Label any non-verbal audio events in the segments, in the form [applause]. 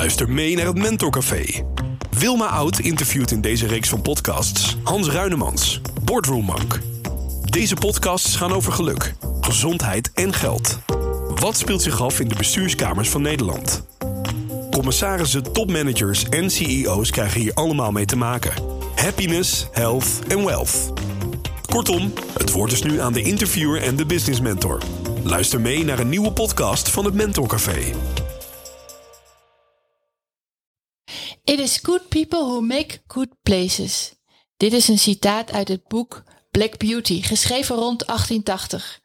Luister mee naar het Mentorcafé. Wilma Oud interviewt in deze reeks van podcasts Hans Ruinemans, Boardroom Monk. Deze podcasts gaan over geluk, gezondheid en geld. Wat speelt zich af in de bestuurskamers van Nederland? Commissarissen, topmanagers en CEO's krijgen hier allemaal mee te maken. Happiness, health en wealth. Kortom, het woord is nu aan de interviewer en de business mentor. Luister mee naar een nieuwe podcast van het Mentorcafé. Is good people who make good places. Dit is een citaat uit het boek Black Beauty, geschreven rond 1880.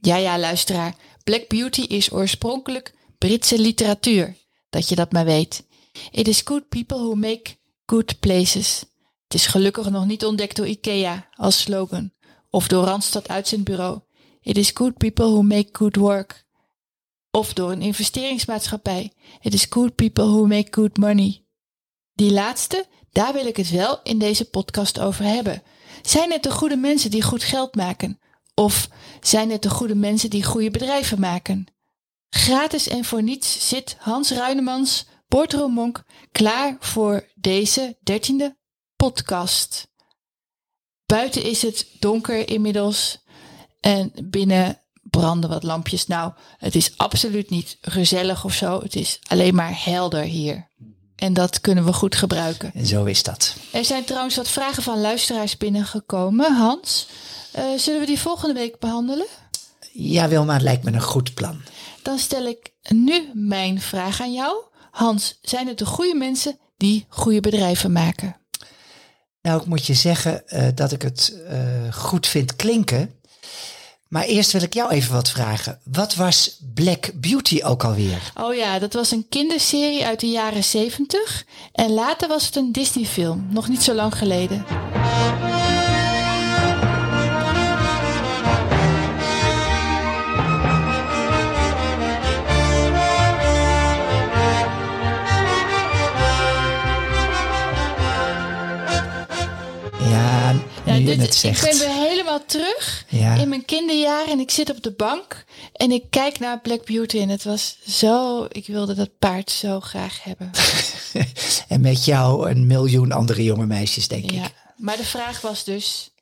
Ja, ja, luisteraar. Black Beauty is oorspronkelijk Britse literatuur. Dat je dat maar weet. It is good people who make good places. Het is gelukkig nog niet ontdekt door IKEA als slogan. Of door Randstad Uitzendbureau. It is good people who make good work. Of door een investeringsmaatschappij. It is good people who make good money. Die laatste, daar wil ik het wel in deze podcast over hebben. Zijn het de goede mensen die goed geld maken? Of zijn het de goede mensen die goede bedrijven maken? Gratis en voor niets zit Hans Ruinemans, Boardroom Monk, klaar voor deze dertiende podcast. Buiten is het donker inmiddels en binnen branden wat lampjes. Nou, het is absoluut niet gezellig of zo. Het is alleen maar helder hier. En dat kunnen we goed gebruiken. En zo is dat. Er zijn trouwens wat vragen van luisteraars binnengekomen. Hans, uh, zullen we die volgende week behandelen? Ja, Wilma, het lijkt me een goed plan. Dan stel ik nu mijn vraag aan jou. Hans, zijn het de goede mensen die goede bedrijven maken? Nou, ik moet je zeggen uh, dat ik het uh, goed vind klinken. Maar eerst wil ik jou even wat vragen. Wat was Black Beauty ook alweer? Oh ja, dat was een kinderserie uit de jaren 70. En later was het een Disney-film, nog niet zo lang geleden. Ja, nu je het zegt. Ik ben weer helemaal terug ja. in mijn kinderjaren en ik zit op de bank en ik kijk naar Black Beauty en het was zo, ik wilde dat paard zo graag hebben. [laughs] en met jou een miljoen andere jonge meisjes, denk ja. ik. Maar de vraag was dus...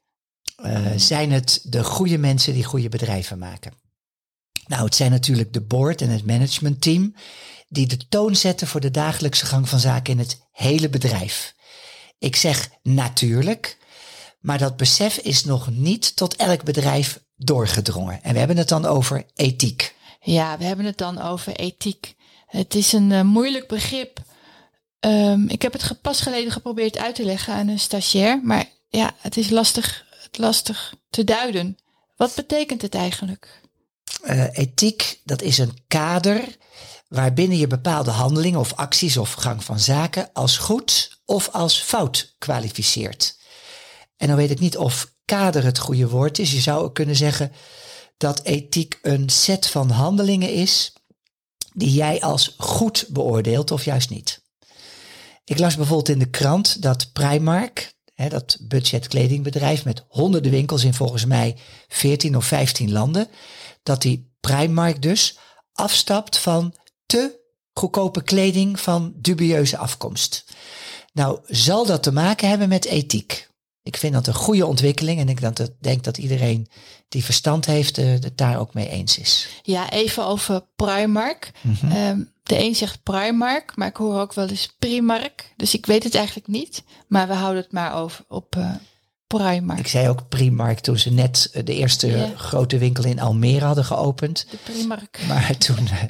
Uh, zijn het de goede mensen die goede bedrijven maken? Nou, het zijn natuurlijk de board en het managementteam die de toon zetten voor de dagelijkse gang van zaken in het hele bedrijf. Ik zeg natuurlijk, maar dat besef is nog niet tot elk bedrijf doorgedrongen. En we hebben het dan over ethiek. Ja, we hebben het dan over ethiek. Het is een uh, moeilijk begrip. Um, ik heb het pas geleden geprobeerd uit te leggen aan een stagiair, maar ja, het is lastig, lastig te duiden. Wat betekent het eigenlijk? Uh, ethiek, dat is een kader waarbinnen je bepaalde handelingen of acties of gang van zaken als goed of als fout kwalificeert. En dan weet ik niet of kader het goede woord is. Je zou kunnen zeggen dat ethiek een set van handelingen is die jij als goed beoordeelt of juist niet. Ik las bijvoorbeeld in de krant dat Primark, hè, dat budgetkledingbedrijf met honderden winkels in volgens mij 14 of 15 landen, dat die Primark dus afstapt van te goedkope kleding van dubieuze afkomst. Nou, zal dat te maken hebben met ethiek? Ik vind dat een goede ontwikkeling en ik denk dat iedereen die verstand heeft het daar ook mee eens is. Ja, even over Primark. Mm um, de een zegt Primark, maar ik hoor ook wel eens Primark. Dus ik weet het eigenlijk niet. Maar we houden het maar over op uh, Primark. Ik zei ook Primark toen ze net eh, de eerste grote winkel in Almere hadden geopend. De Primark. Maar toen uh,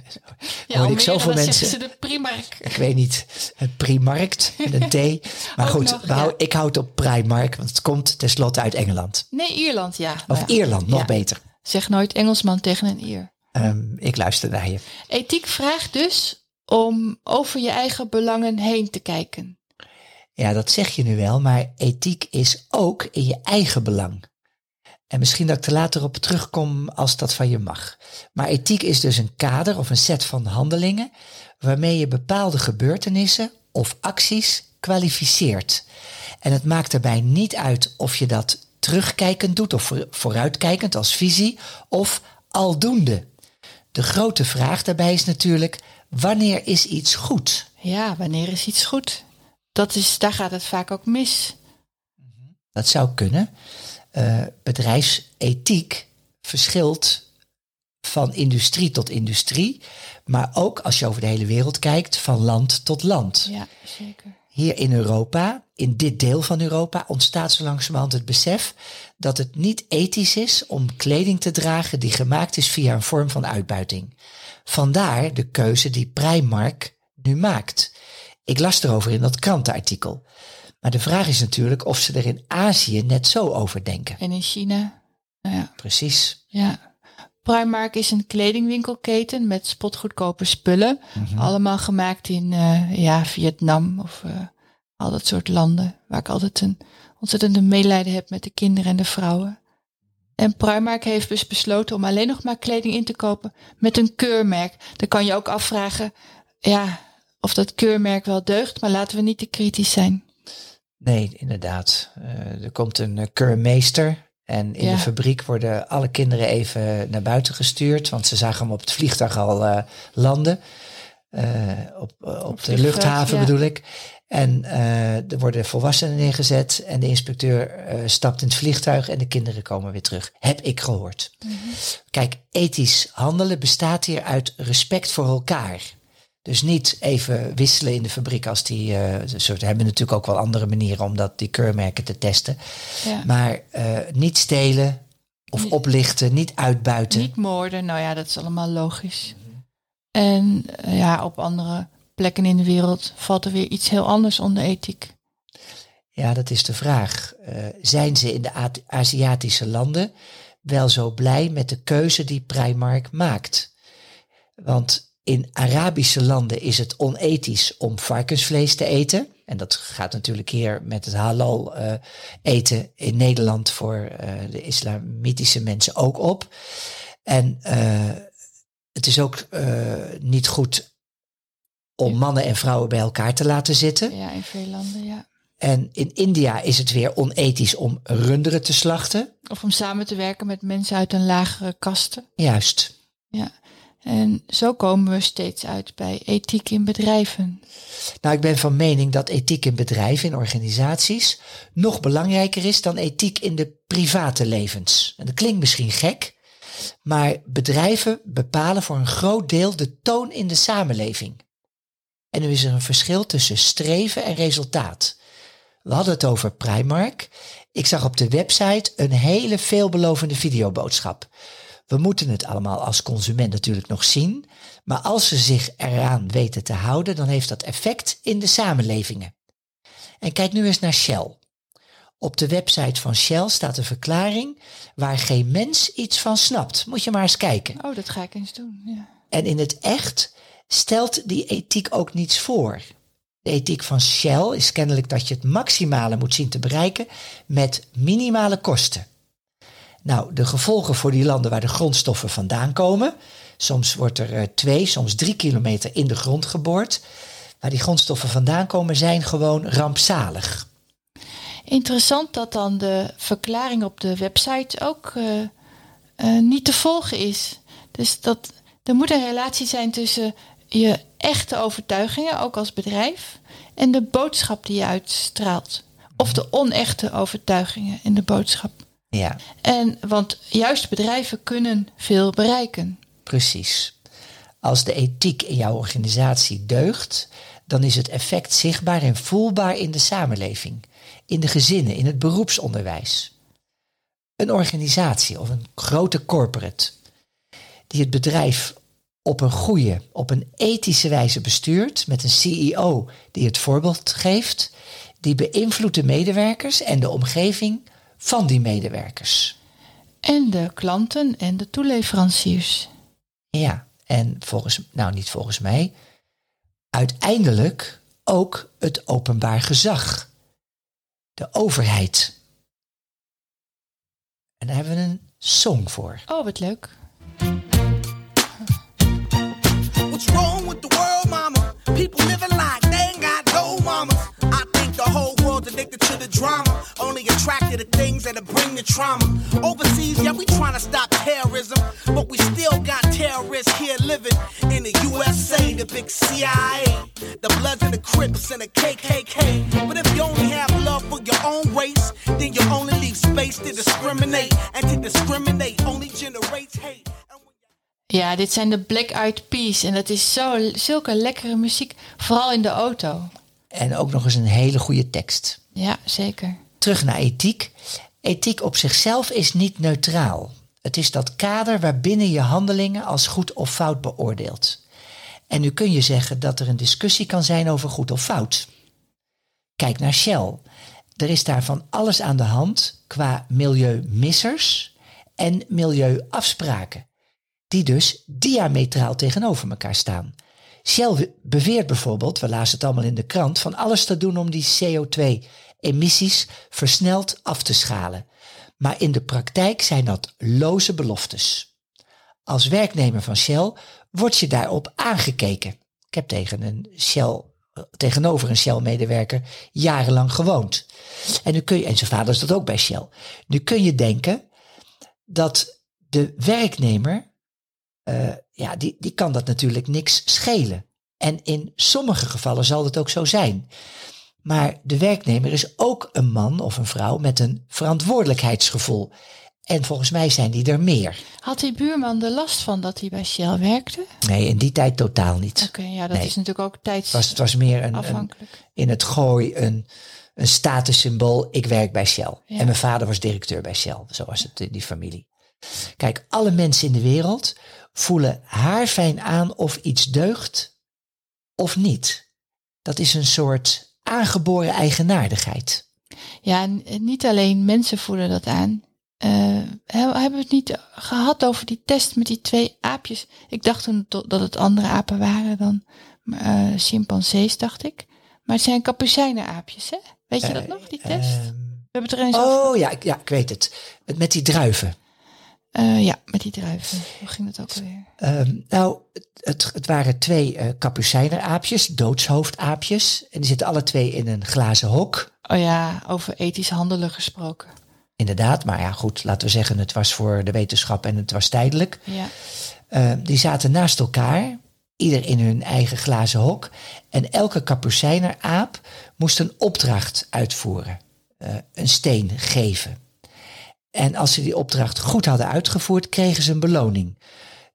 ja, hoorde ik zoveel mensen. Ze de Primark. Ik weet niet, het Primarkt met een T. [laughs] Maar goed, nog, hou, ik houd op Primark, want het komt tenslotte uit Engeland. Nee, Ierland, ja. Of Ierland, nog beter. Zeg nooit Engelsman tegen een Ier. Um, ik luister naar je. Ethiek vraagt dus om over je eigen belangen heen te kijken. Ja, dat zeg je nu wel, maar ethiek is ook in je eigen belang. En misschien dat ik er later op terugkom als dat van je mag. Maar ethiek is dus een kader of een set van handelingen waarmee je bepaalde gebeurtenissen of acties kwalificeert. En het maakt daarbij niet uit of je dat terugkijkend doet of vooruitkijkend als visie of aldoende. De grote vraag daarbij is natuurlijk, wanneer is iets goed? Ja, wanneer is iets goed? Dat is, daar gaat het vaak ook mis. Dat zou kunnen. Uh, bedrijfsethiek verschilt van industrie tot industrie, maar ook als je over de hele wereld kijkt, van land tot land. Ja, zeker. Hier in Europa, in dit deel van Europa, ontstaat zo langzamerhand het besef dat het niet ethisch is om kleding te dragen die gemaakt is via een vorm van uitbuiting. Vandaar de keuze die Primark nu maakt. Ik las erover in dat krantenartikel. Maar de vraag is natuurlijk of ze er in Azië net zo over denken. En in China. Nou ja. Precies. Ja. Primark is een kledingwinkelketen met spotgoedkope spullen. Mhm. Allemaal gemaakt in uh, ja, Vietnam of uh, al dat soort landen. Waar ik altijd een ontzettend een medelijden heb met de kinderen en de vrouwen. En Primark heeft dus besloten om alleen nog maar kleding in te kopen met een keurmerk. Dan kan je ook afvragen ja, of dat keurmerk wel deugt, maar laten we niet te kritisch zijn. Nee, inderdaad. Uh, er komt een keurmeester en in de fabriek worden alle kinderen even naar buiten gestuurd, want ze zagen hem op het vliegtuig al uh, landen. Uh, op, op, de luchthaven bedoel ik. En uh, er worden volwassenen neergezet en de inspecteur stapt in het vliegtuig en de kinderen komen weer terug. Heb ik gehoord. Mm -hmm. Kijk, ethisch handelen bestaat hier uit respect voor elkaar. Dus niet even wisselen in de fabriek als die. Uh, ze hebben natuurlijk ook wel andere manieren om dat, die keurmerken te testen. Ja. Maar uh, niet stelen of niet, oplichten, niet uitbuiten. Niet moorden, nou ja, dat is allemaal logisch. En uh, ja, op andere plekken in de wereld valt er weer iets heel anders onder ethiek. Ja, dat is de vraag. zijn ze in de Aziatische landen wel zo blij met de keuze die Primark maakt? Want in Arabische landen is het onethisch om varkensvlees te eten. En dat gaat natuurlijk hier met het halal uh, eten in Nederland voor uh, de islamitische mensen ook op. En uh, het is ook niet goed om mannen en vrouwen bij elkaar te laten zitten. Ja, in veel landen, ja. En in India is het weer onethisch om runderen te slachten. Of om samen te werken met mensen uit een lagere kaste. Juist. Ja. En zo komen we steeds uit bij ethiek in bedrijven. Nou, ik ben van mening dat ethiek in bedrijven, in organisaties, nog belangrijker is dan ethiek in de private levens. En dat klinkt misschien gek, maar bedrijven bepalen voor een groot deel de toon in de samenleving. En nu is er een verschil tussen streven en resultaat. We hadden het over Primark. Ik zag op de website een hele veelbelovende videoboodschap. We moeten het allemaal als consument natuurlijk nog zien, maar als ze zich eraan weten te houden, dan heeft dat effect in de samenlevingen. En kijk nu eens naar Shell. Op de website van Shell staat een verklaring waar geen mens iets van snapt. Moet je maar eens kijken. Oh, dat ga ik eens doen. Ja. En in het echt stelt die ethiek ook niets voor. De ethiek van Shell is kennelijk dat je het maximale moet zien te bereiken met minimale kosten. Nou, de gevolgen voor die landen waar de grondstoffen vandaan komen. Soms wordt er uh, twee, soms drie kilometer in de grond geboord. Waar die grondstoffen vandaan komen zijn gewoon rampzalig. Interessant dat dan de verklaring op de website ook uh, uh, niet te volgen is. Dus dat er moet een relatie zijn tussen je echte overtuigingen, ook als bedrijf, en de boodschap die je uitstraalt. Of de onechte overtuigingen in de boodschap. Ja. En, want juist bedrijven kunnen veel bereiken. Precies. Als de ethiek in jouw organisatie deugt, dan is het effect zichtbaar en voelbaar in de samenleving, in de gezinnen, in het beroepsonderwijs. Een organisatie of een grote corporate die het bedrijf op een goede, op een ethische wijze bestuurt, met een CEO die het voorbeeld geeft, die beïnvloedt de medewerkers en de omgeving van die medewerkers. En de klanten en de toeleveranciers. Ja, en volgens, nou niet volgens mij, uiteindelijk ook het openbaar gezag. De overheid. En daar hebben we een song voor. Oh, wat leuk. What's wrong with the world, mama? People living like addicted to the drama. Only attracted to things that'll bring the trauma. Overseas, yeah, we trying to stop terrorism, but we still got terrorists here living in the USA, the big CIA, the Bloods and the Crips and the KKK. But if you only have love for your own race, then you only leave space to discriminate. And to discriminate only generates hate. And when Ja, dit zijn de Black Eyed Peas. En dat is zo, zulke lekkere muziek. Vooral in de auto. En ook nog eens een hele goede tekst. Ja, zeker. Terug naar ethiek. Ethiek op zichzelf is niet neutraal. Het is dat kader waarbinnen je handelingen als goed of fout beoordeelt. En nu kun je zeggen dat er een discussie kan zijn over goed of fout. Kijk naar Shell. Er is daar van alles aan de hand qua milieumissers en milieuafspraken, die dus diametraal tegenover elkaar staan. Shell beweert bijvoorbeeld, we lazen het allemaal in de krant, van alles te doen om die CO2-emissies versneld af te schalen. Maar in de praktijk zijn dat loze beloftes. Als werknemer van Shell word je daarop aangekeken. Ik heb tegen een Shell, tegenover een Shell-medewerker jarenlang gewoond. En, nu kun je, en zijn vader is dat ook bij Shell. Nu kun je denken dat de werknemer, eh, ja, die, die kan dat natuurlijk niks schelen. En in sommige gevallen zal het ook zo zijn. Maar de werknemer is ook een man of een vrouw met een verantwoordelijkheidsgevoel. En volgens mij zijn die er meer. Had die buurman er last van dat hij bij Shell werkte? Nee, in die tijd totaal niet. Oké, ja, dat Nee. is natuurlijk ook tijds... Het was, het was meer een, een, Afhankelijk. in het gooi een, een statussymbool. Ik werk bij Shell. Ja. En mijn vader was directeur bij Shell. Zo was het in die familie. Kijk, alle mensen in de wereld voelen haarfijn aan of iets deugt of niet. Dat is een soort aangeboren eigenaardigheid. Ja, en niet alleen mensen voelen dat aan. Eh, he- hebben we het niet gehad over die test met die twee aapjes? Ik dacht toen to- dat het andere apen waren dan eh chimpansees, dacht ik. Maar het zijn kapucijnenaapjes, hè? Weet je dat nog, die test? Ehm, we hebben het er eens over. oh ja, ik- ja, ik weet. Het Met die druiven. Eh, ja, met die druiven. Hoe ging dat ook alweer? Ehm, nou, het, het, waren twee eh kapucijneraapjes, doodshoofdaapjes. En die zitten alle twee in een glazen hok. Oh ja, over ethisch handelen gesproken. Inderdaad, maar ja goed, laten we zeggen, het was voor de wetenschap en het was tijdelijk. Ja. Eh, die zaten naast elkaar, ieder in hun eigen glazen hok. En elke kapucijneraap moest een opdracht uitvoeren, eh, een steen geven. En als ze die opdracht goed hadden uitgevoerd, kregen ze een beloning.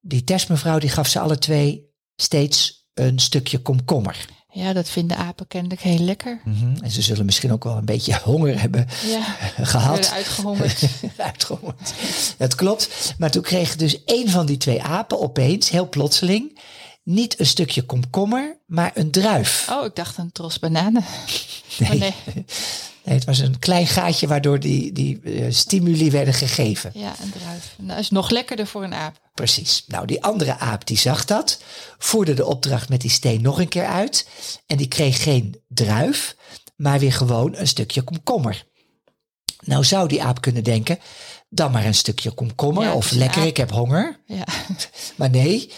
Die testmevrouw die gaf ze alle twee steeds een stukje komkommer. ja, dat vinden apen kennelijk heel lekker. Mhm. En ze zullen misschien ook wel een beetje [laughs] honger hebben Ja, [laughs] gehad. uitgehongerd. [laughs] Uitgehongerd. Dat klopt. Maar toen kreeg dus één van die twee apen opeens, heel plotseling, niet een stukje komkommer, maar een druif. Oh, ik dacht een tros bananen. [laughs] Oh, nee. [laughs] Nee, het was een klein gaatje waardoor die, die eh, stimuli werden gegeven. Ja, een druif. Nou, is nog lekkerder voor een aap. Precies. Nou, die andere aap die zag dat, voerde de opdracht met die steen nog een keer uit. En die kreeg geen druif, maar weer gewoon een stukje komkommer. Nou zou die aap kunnen denken, dan maar een stukje komkommer Ja, of lekker, aap. ik heb honger. Ja. [laughs] Maar nee,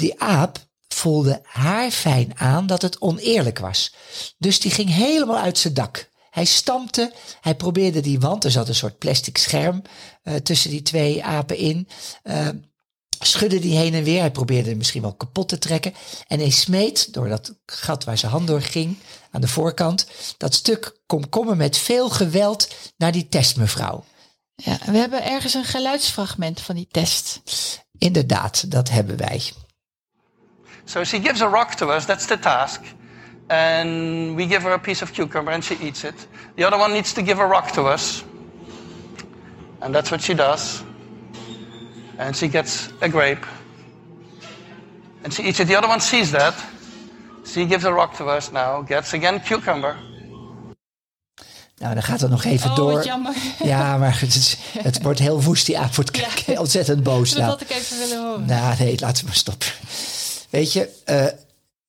die aap voelde haar fijn aan dat het oneerlijk was. Dus die ging helemaal uit zijn dak. Hij stampte, hij probeerde die wand, er zat een soort plastic scherm eh, tussen die twee apen in. eh, schudde die heen en weer, hij probeerde hem misschien wel kapot te trekken. En hij smeet, door dat gat waar zijn hand door ging, aan de voorkant, dat stuk komkommer met veel geweld naar die testmevrouw. ja, we hebben ergens een geluidsfragment van die test. Inderdaad, dat hebben wij. So she gives a rock to us, that's the task. And we give her a piece of cucumber and she eats it. The other one needs to give a rock to us. And that's what she does. And she gets a grape. And she eats it. The other one sees that. She gives a rock to us now, gets again cucumber. Nou, dan gaat het nog even Oh, door. wat jammer. Ja, maar het wordt heel woest. Die aap wordt Ja. ontzettend boos. Dat Nou, had ik even willen horen. nou, nee, laten we maar stoppen. Weet je, eh,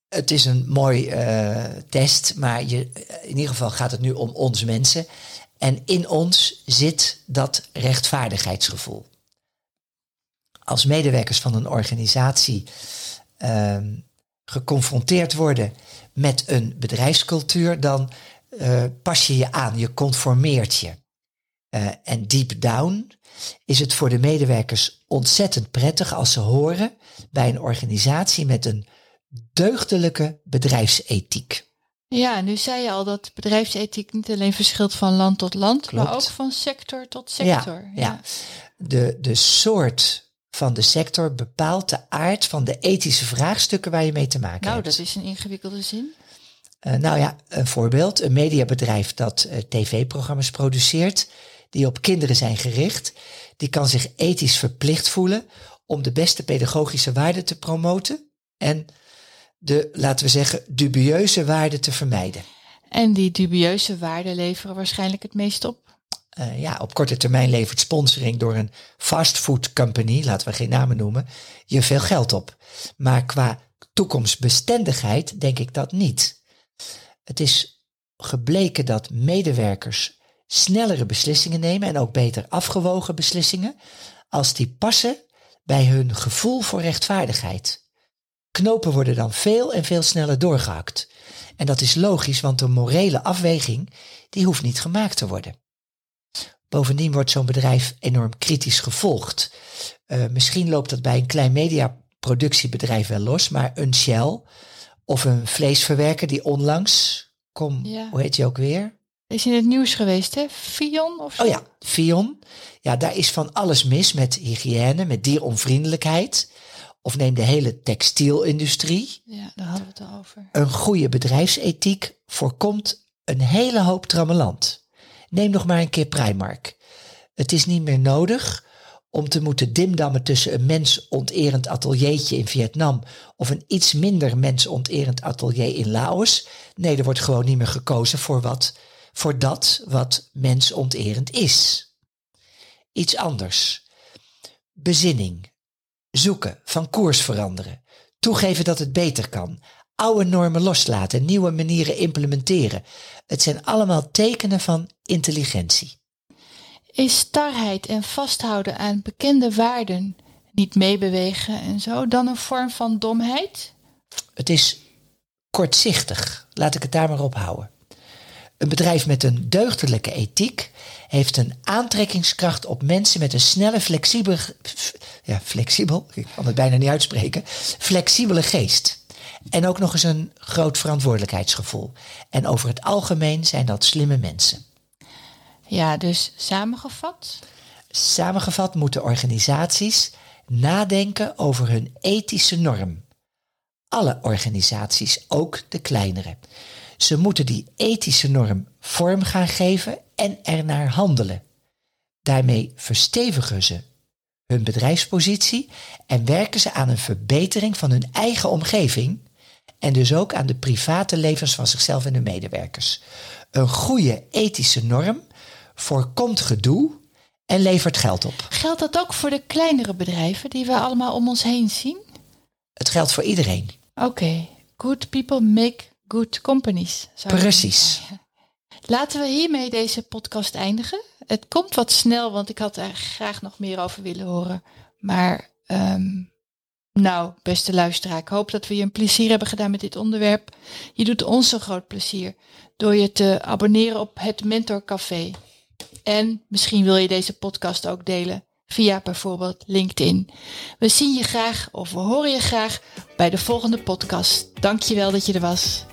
het is een mooi eh, test, maar je, in ieder geval gaat het nu om ons mensen. En in ons zit dat rechtvaardigheidsgevoel. Als medewerkers van een organisatie ehm, geconfronteerd worden met een bedrijfscultuur, dan eh, pas je je aan, je conformeert je. En deep down is het voor de medewerkers ontzettend prettig als ze horen bij een organisatie met een deugdelijke bedrijfsethiek. Ja, nu zei je al dat bedrijfsethiek niet alleen verschilt van land tot land, maar ook van sector tot sector. Ja, ja. De, de soort van de sector bepaalt de aard van de ethische vraagstukken waar je mee te maken Nou, hebt. dat is een ingewikkelde zin. Eh, nou ja, een voorbeeld. Een mediabedrijf dat eh, tv-programma's produceert, die op kinderen zijn gericht, die kan zich ethisch verplicht voelen om de beste pedagogische waarden te promoten en de, laten we zeggen, dubieuze waarden te vermijden. En die dubieuze waarden leveren waarschijnlijk het meest op. Eh, ja, op korte termijn levert sponsoring door een fastfood company, laten we geen namen noemen, je veel geld op. Maar qua toekomstbestendigheid denk ik dat niet. Het is gebleken dat medewerkers snellere beslissingen nemen en ook beter afgewogen beslissingen als die passen bij hun gevoel voor rechtvaardigheid. Knopen worden dan veel en veel sneller doorgehakt. En dat is logisch, want de morele afweging die hoeft niet gemaakt te worden. Bovendien wordt zo'n bedrijf enorm kritisch gevolgd. Eh, misschien loopt dat bij een klein mediaproductiebedrijf wel los, maar een Shell of een vleesverwerker die onlangs, kom, Ja. hoe heet je ook weer? Is in het nieuws geweest, hè? Fion of zo? Oh ja, Fion. Ja, daar is van alles mis met hygiëne, met dieronvriendelijkheid. Of neem de hele textielindustrie. Ja, daar hadden we het al over. Een goede bedrijfsethiek voorkomt een hele hoop trammeland. Neem nog maar een keer Primark. Het is niet meer nodig om te moeten dimdammen tussen een mensonterend ateliertje in Vietnam of een iets minder mensonterend atelier in Laos. Nee, er wordt gewoon niet meer gekozen voor, wat, voor dat wat mensonterend is. Iets anders. Bezinning. Zoeken, van koers veranderen. Toegeven dat het beter kan. Oude normen loslaten, nieuwe manieren implementeren. Het zijn allemaal tekenen van intelligentie. Is starheid en vasthouden aan bekende waarden, niet meebewegen en zo, dan een vorm van domheid? Het is kortzichtig, laat ik het daar maar op houden. Een bedrijf met een deugdelijke ethiek heeft een aantrekkingskracht op mensen met een snelle, flexibele, f- ja, flexibel, [laughs] ik kan het bijna niet uitspreken, flexibele geest. En ook nog eens een groot verantwoordelijkheidsgevoel. En over het algemeen zijn dat slimme mensen. Ja, dus samengevat. Samengevat moeten organisaties nadenken over hun ethische norm. Alle organisaties, ook de kleinere. Ze moeten die ethische norm vorm gaan geven en ernaar handelen. Daarmee verstevigen ze hun bedrijfspositie en werken ze aan een verbetering van hun eigen omgeving en dus ook aan de private levens van zichzelf en hun medewerkers. Een goede ethische norm voorkomt gedoe en levert geld op. Geldt dat ook voor de kleinere bedrijven die we allemaal om ons heen zien? Het geldt voor iedereen. Oké, good people make good companies. Precies. Laten we hiermee deze podcast eindigen. Het komt wat snel, want ik had er graag nog meer over willen horen. Maar, ehm, nou, beste luisteraar, ik hoop dat we je een plezier hebben gedaan met dit onderwerp. Je doet ons een groot plezier door je te abonneren op het Mentor Café. En misschien wil je deze podcast ook delen via bijvoorbeeld LinkedIn. We zien je graag of we horen je graag bij de volgende podcast. Dankjewel dat je er was.